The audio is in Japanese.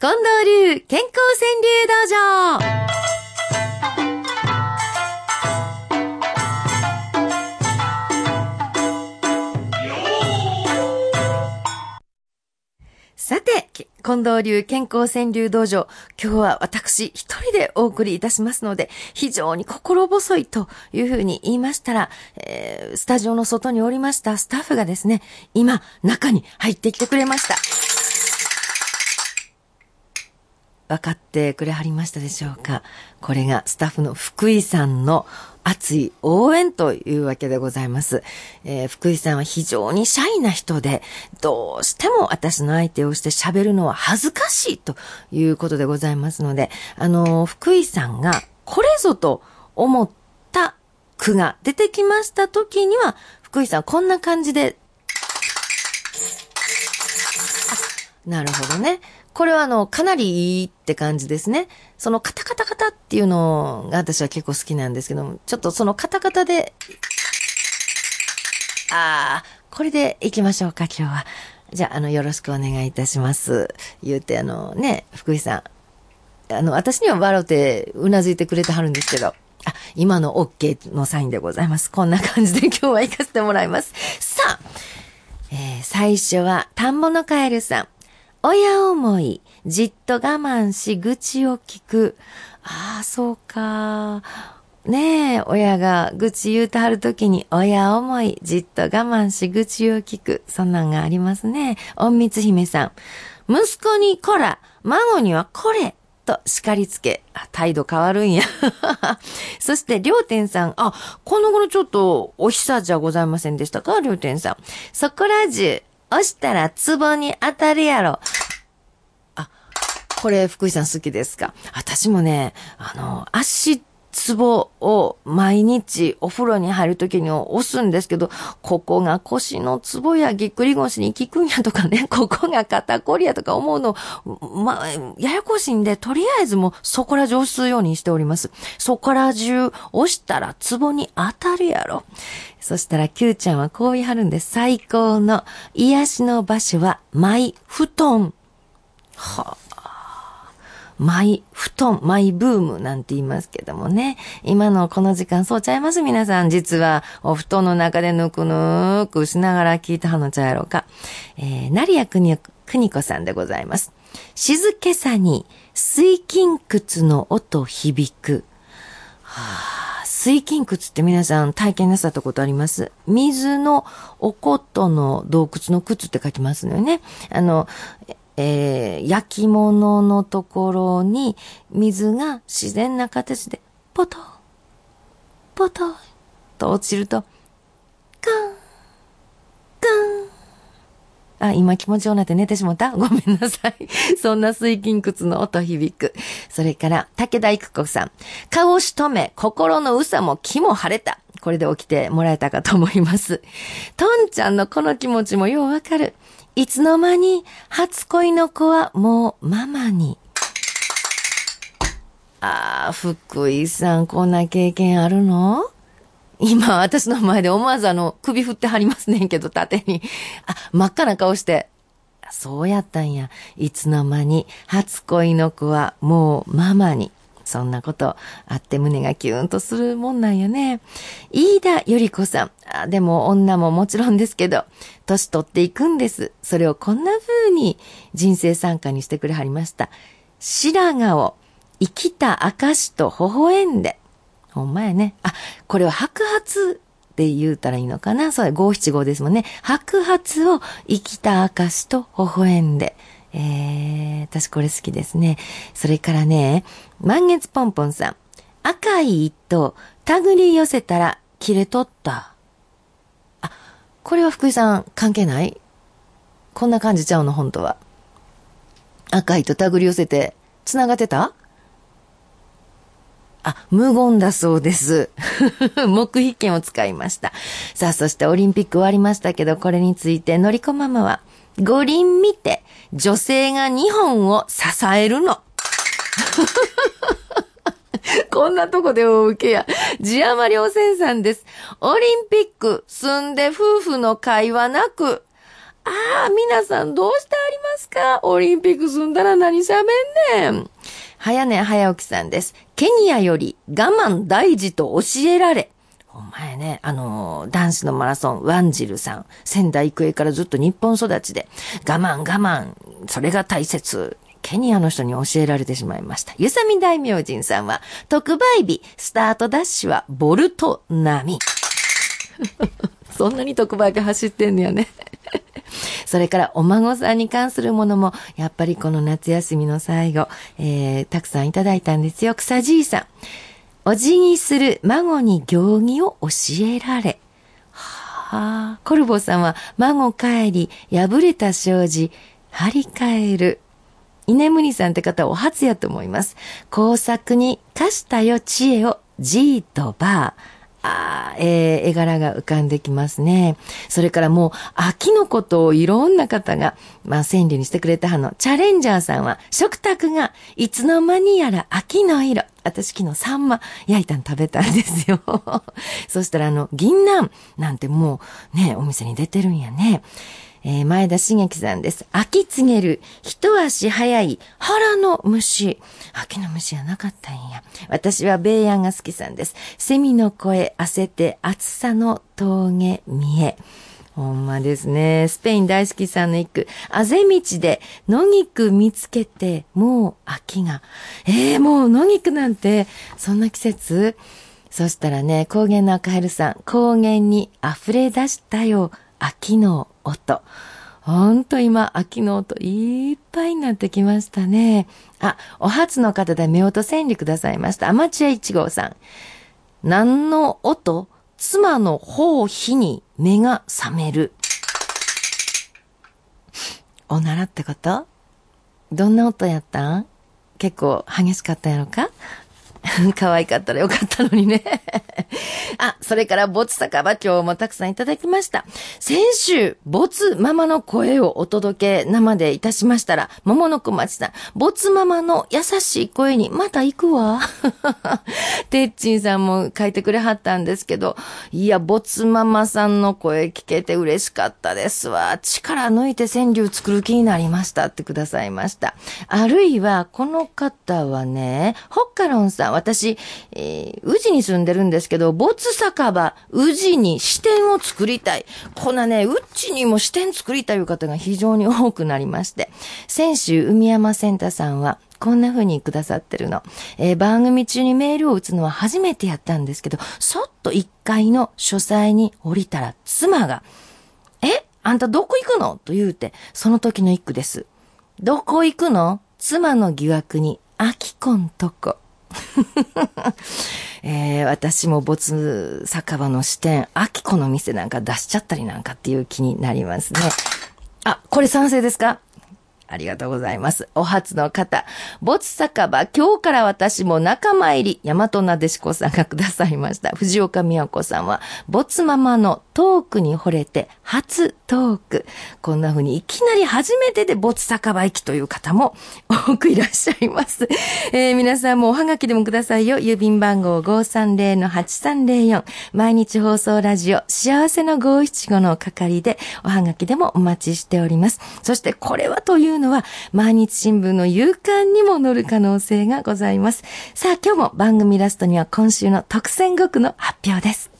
近藤流健康川柳道場さて、近藤流健康川柳道場、今日は私一人でお送りいたしますので、非常に心細いというふうに言いましたら、えー、スタジオの外におりましたスタッフがですね、今、中に入ってきてくれました。分かってくれはりましたでしょうかこれがスタッフの福井さんの熱い応援というわけでございます。えー、福井さんは非常にシャイな人で、どうしても私の相手をして喋るのは恥ずかしいということでございますので、あのー、福井さんがこれぞと思った句が出てきました時には、福井さんこんな感じで、なるほどね。これはあの、かなりいいって感じですね。そのカタカタカタっていうのが私は結構好きなんですけども、ちょっとそのカタカタで、ああ、これで行きましょうか、今日は。じゃあ、あの、よろしくお願いいたします。言うて、あの、ね、福井さん。あの、私には笑うて、うなずいてくれてはるんですけど。あ、今の OK のサインでございます。こんな感じで今日は行かせてもらいます。さあ、えー、最初は、田んぼのカエルさん。親思い、じっと我慢し、愚痴を聞く。ああ、そうか。ねえ、親が愚痴言うてはるときに、親思い、じっと我慢し、愚痴を聞く。そんなんがありますね。隠密姫さん。息子にこら、孫にはこれ。と叱りつけ、態度変わるんや。そして、りょうてんさん、あ、この頃ちょっと、おひさじゃございませんでしたか？りょうてんさん。そこら中、押したら壺に当たるやろ。あ、これ福井さん好きですか？私もね、あの、足壺を毎日お風呂に入るときに押すんですけど、ここが腰の壺やぎっくり腰に効くんやとかね、ここが肩こりやとか思うの、まあ、ややこしいんで、とりあえずもうそこら中押すようにしております。そこら中押したら壺に当たるやろ。そしたら Q ちゃんはこう言い張るんで。最高の癒しの場所はマイ布団。はあマイ布団、マイブームなんて言いますけどもね。今のこの時間そうちゃいます？皆さん。実はお布団の中でぬくぬくしながら聞いたはのちゃやろうか？えー、成谷くに、くにこさんでございます。静けさに水筋窟の音響く。はあ、水筋窟って皆さん体験なさったことあります？水のおことの洞窟の窟って書きますのよね。あの、えー、焼き物のところに水が自然な形でポトポトと落ちると、カン、カン。あ、今気持ちようなって寝てしもた ごめんなさい。そんな水筋窟の音響く。それから、武田育子さん。顔をしとめ、心のうさも気も晴れた。これで起きてもらえたかと思います。トンちゃんのこの気持ちもようわかる。いつの間に初恋の子はもうママに。ああ、福井さん、こんな経験あるの？今、私の前で思わずあの、首振ってはりますねんけど、縦に。あ、真っ赤な顔して。そうやったんや。いつの間に、初恋の子はもうママに。そんなことあって胸がキュンとするもんなんやね。飯田より子さん。あでも女ももちろんですけど、年取っていくんです。それをこんな風に人生参加にしてくれはりました。白髪を生きた証と微笑んで。ほんまやね。あ、これは白髪って言うたらいいのかなそうや、五七五ですもんね。白髪を生きた証と微笑んで。えー、私これ好きですね。それからね、満月ポンポンさん。赤い糸、手繰り寄せたら切れとった。あ、これは福井さん関係ない？こんな感じちゃうの、本当は。赤い糸手繰り寄せて、繋がってた？あ、無言だそうです。黙秘権を使いました。さあ、そしてオリンピック終わりましたけど、これについて、のりこママは、五輪見て、女性が日本を支えるの。こんなとこでお受けや。地山良船さんです。オリンピック、住んで夫婦の会話なく、ああ、皆さんどうしてありますか？オリンピック済んだら何喋んねん。早寝早起きさんです。ケニアより我慢大事と教えられ。お前ね、あの、男子のマラソン、ワンジルさん、仙台育英からずっと日本育ちで、我慢我慢、それが大切。ケニアの人に教えられてしまいました。ゆさみ大明神さんは、特売日、スタートダッシュはボルト並み。そんなに特売日走ってんのよね。それからお孫さんに関するものも、やっぱりこの夏休みの最後、えー、たくさんいただいたんですよ。草じいさん。お辞儀する孫に行儀を教えられ。はあ、コルボーさんは孫帰り、破れた障子、張り替える。居眠りさんって方お初やと思います。工作に貸したよ知恵を G とバー。あえー、絵柄が浮かんできますね。それからもう、秋のことをいろんな方が、まあ、川柳にしてくれたはの、チャレンジャーさんは、食卓がいつの間にやら秋の色。私昨日サンマ焼いたん食べたんですよ。そしたらあの、銀杏なんてもうね、お店に出てるんやね。えー、前田茂樹さんです。秋告げる、一足早い腹の虫。秋の虫はなかったんや。私はベイヤンが好きさんです。セミの声、焦って暑さの峠見え。ほんまですね。スペイン大好きさんの一句。あぜ道で野菊見つけて、もう秋が。ええー、もう野菊なんて、そんな季節？そしたらね、高原の赤ヘルさん、高原に溢れ出したよ、秋の音。ほんと今、秋の音いっぱいになってきましたね。あ、お初の方で目音千里くださいました。アマチュア一号さん。何の音？妻の頬火に目が覚める。おならってこと？どんな音やった？ん結構激しかったやろか？可愛かったらよかったのにね。あ、それから、ボツ酒場今日もたくさんいただきました。先週、ボツママの声をお届け生でいたしましたら、桃の小町さん、ボツママの優しい声にまた行くわ。てっちんさんも書いてくれはったんですけど、いや、ボツママさんの声聞けて嬉しかったですわ。力抜いて川柳作る気になりましたってくださいました。あるいは、この方はね、ホッカロンさん、私、えー、宇治に住んでるんですけど、ボツ没酒場、宇治に支店を作りたい。こんなね、宇治にも支店作りたいという方が非常に多くなりまして、先週、海山センターさんは、こんな風にくださってるの。えー、番組中にメールを打つのは初めてやったんですけど、そっと1階の書斎に降りたら妻が、えあんたどこ行くの？と言うて、その時の一句です。どこ行くの？妻の疑惑に、あきこんとこ。えー、私も没酒場の支店、秋子の店なんか出しちゃったりなんかっていう気になりますね。あ、これ賛成ですか？ありがとうございます。お初の方、没酒場、今日から私も仲間入り、大和なでしこさんがくださいました。藤岡美和子さんは、没ママのトークに惚れて、初トーク。こんな風にいきなり初めてで没酒場行きという方も 多くいらっしゃいます。えー、皆さんもおはがきでもくださいよ。郵便番号530-8304。毎日放送ラジオ、幸せの五七五の係でおはがきでもお待ちしております。そしてこれはといううのは、毎日新聞の夕刊にも載る可能性がございます。さあ、今日も番組ラストには今週の特選5句の発表です。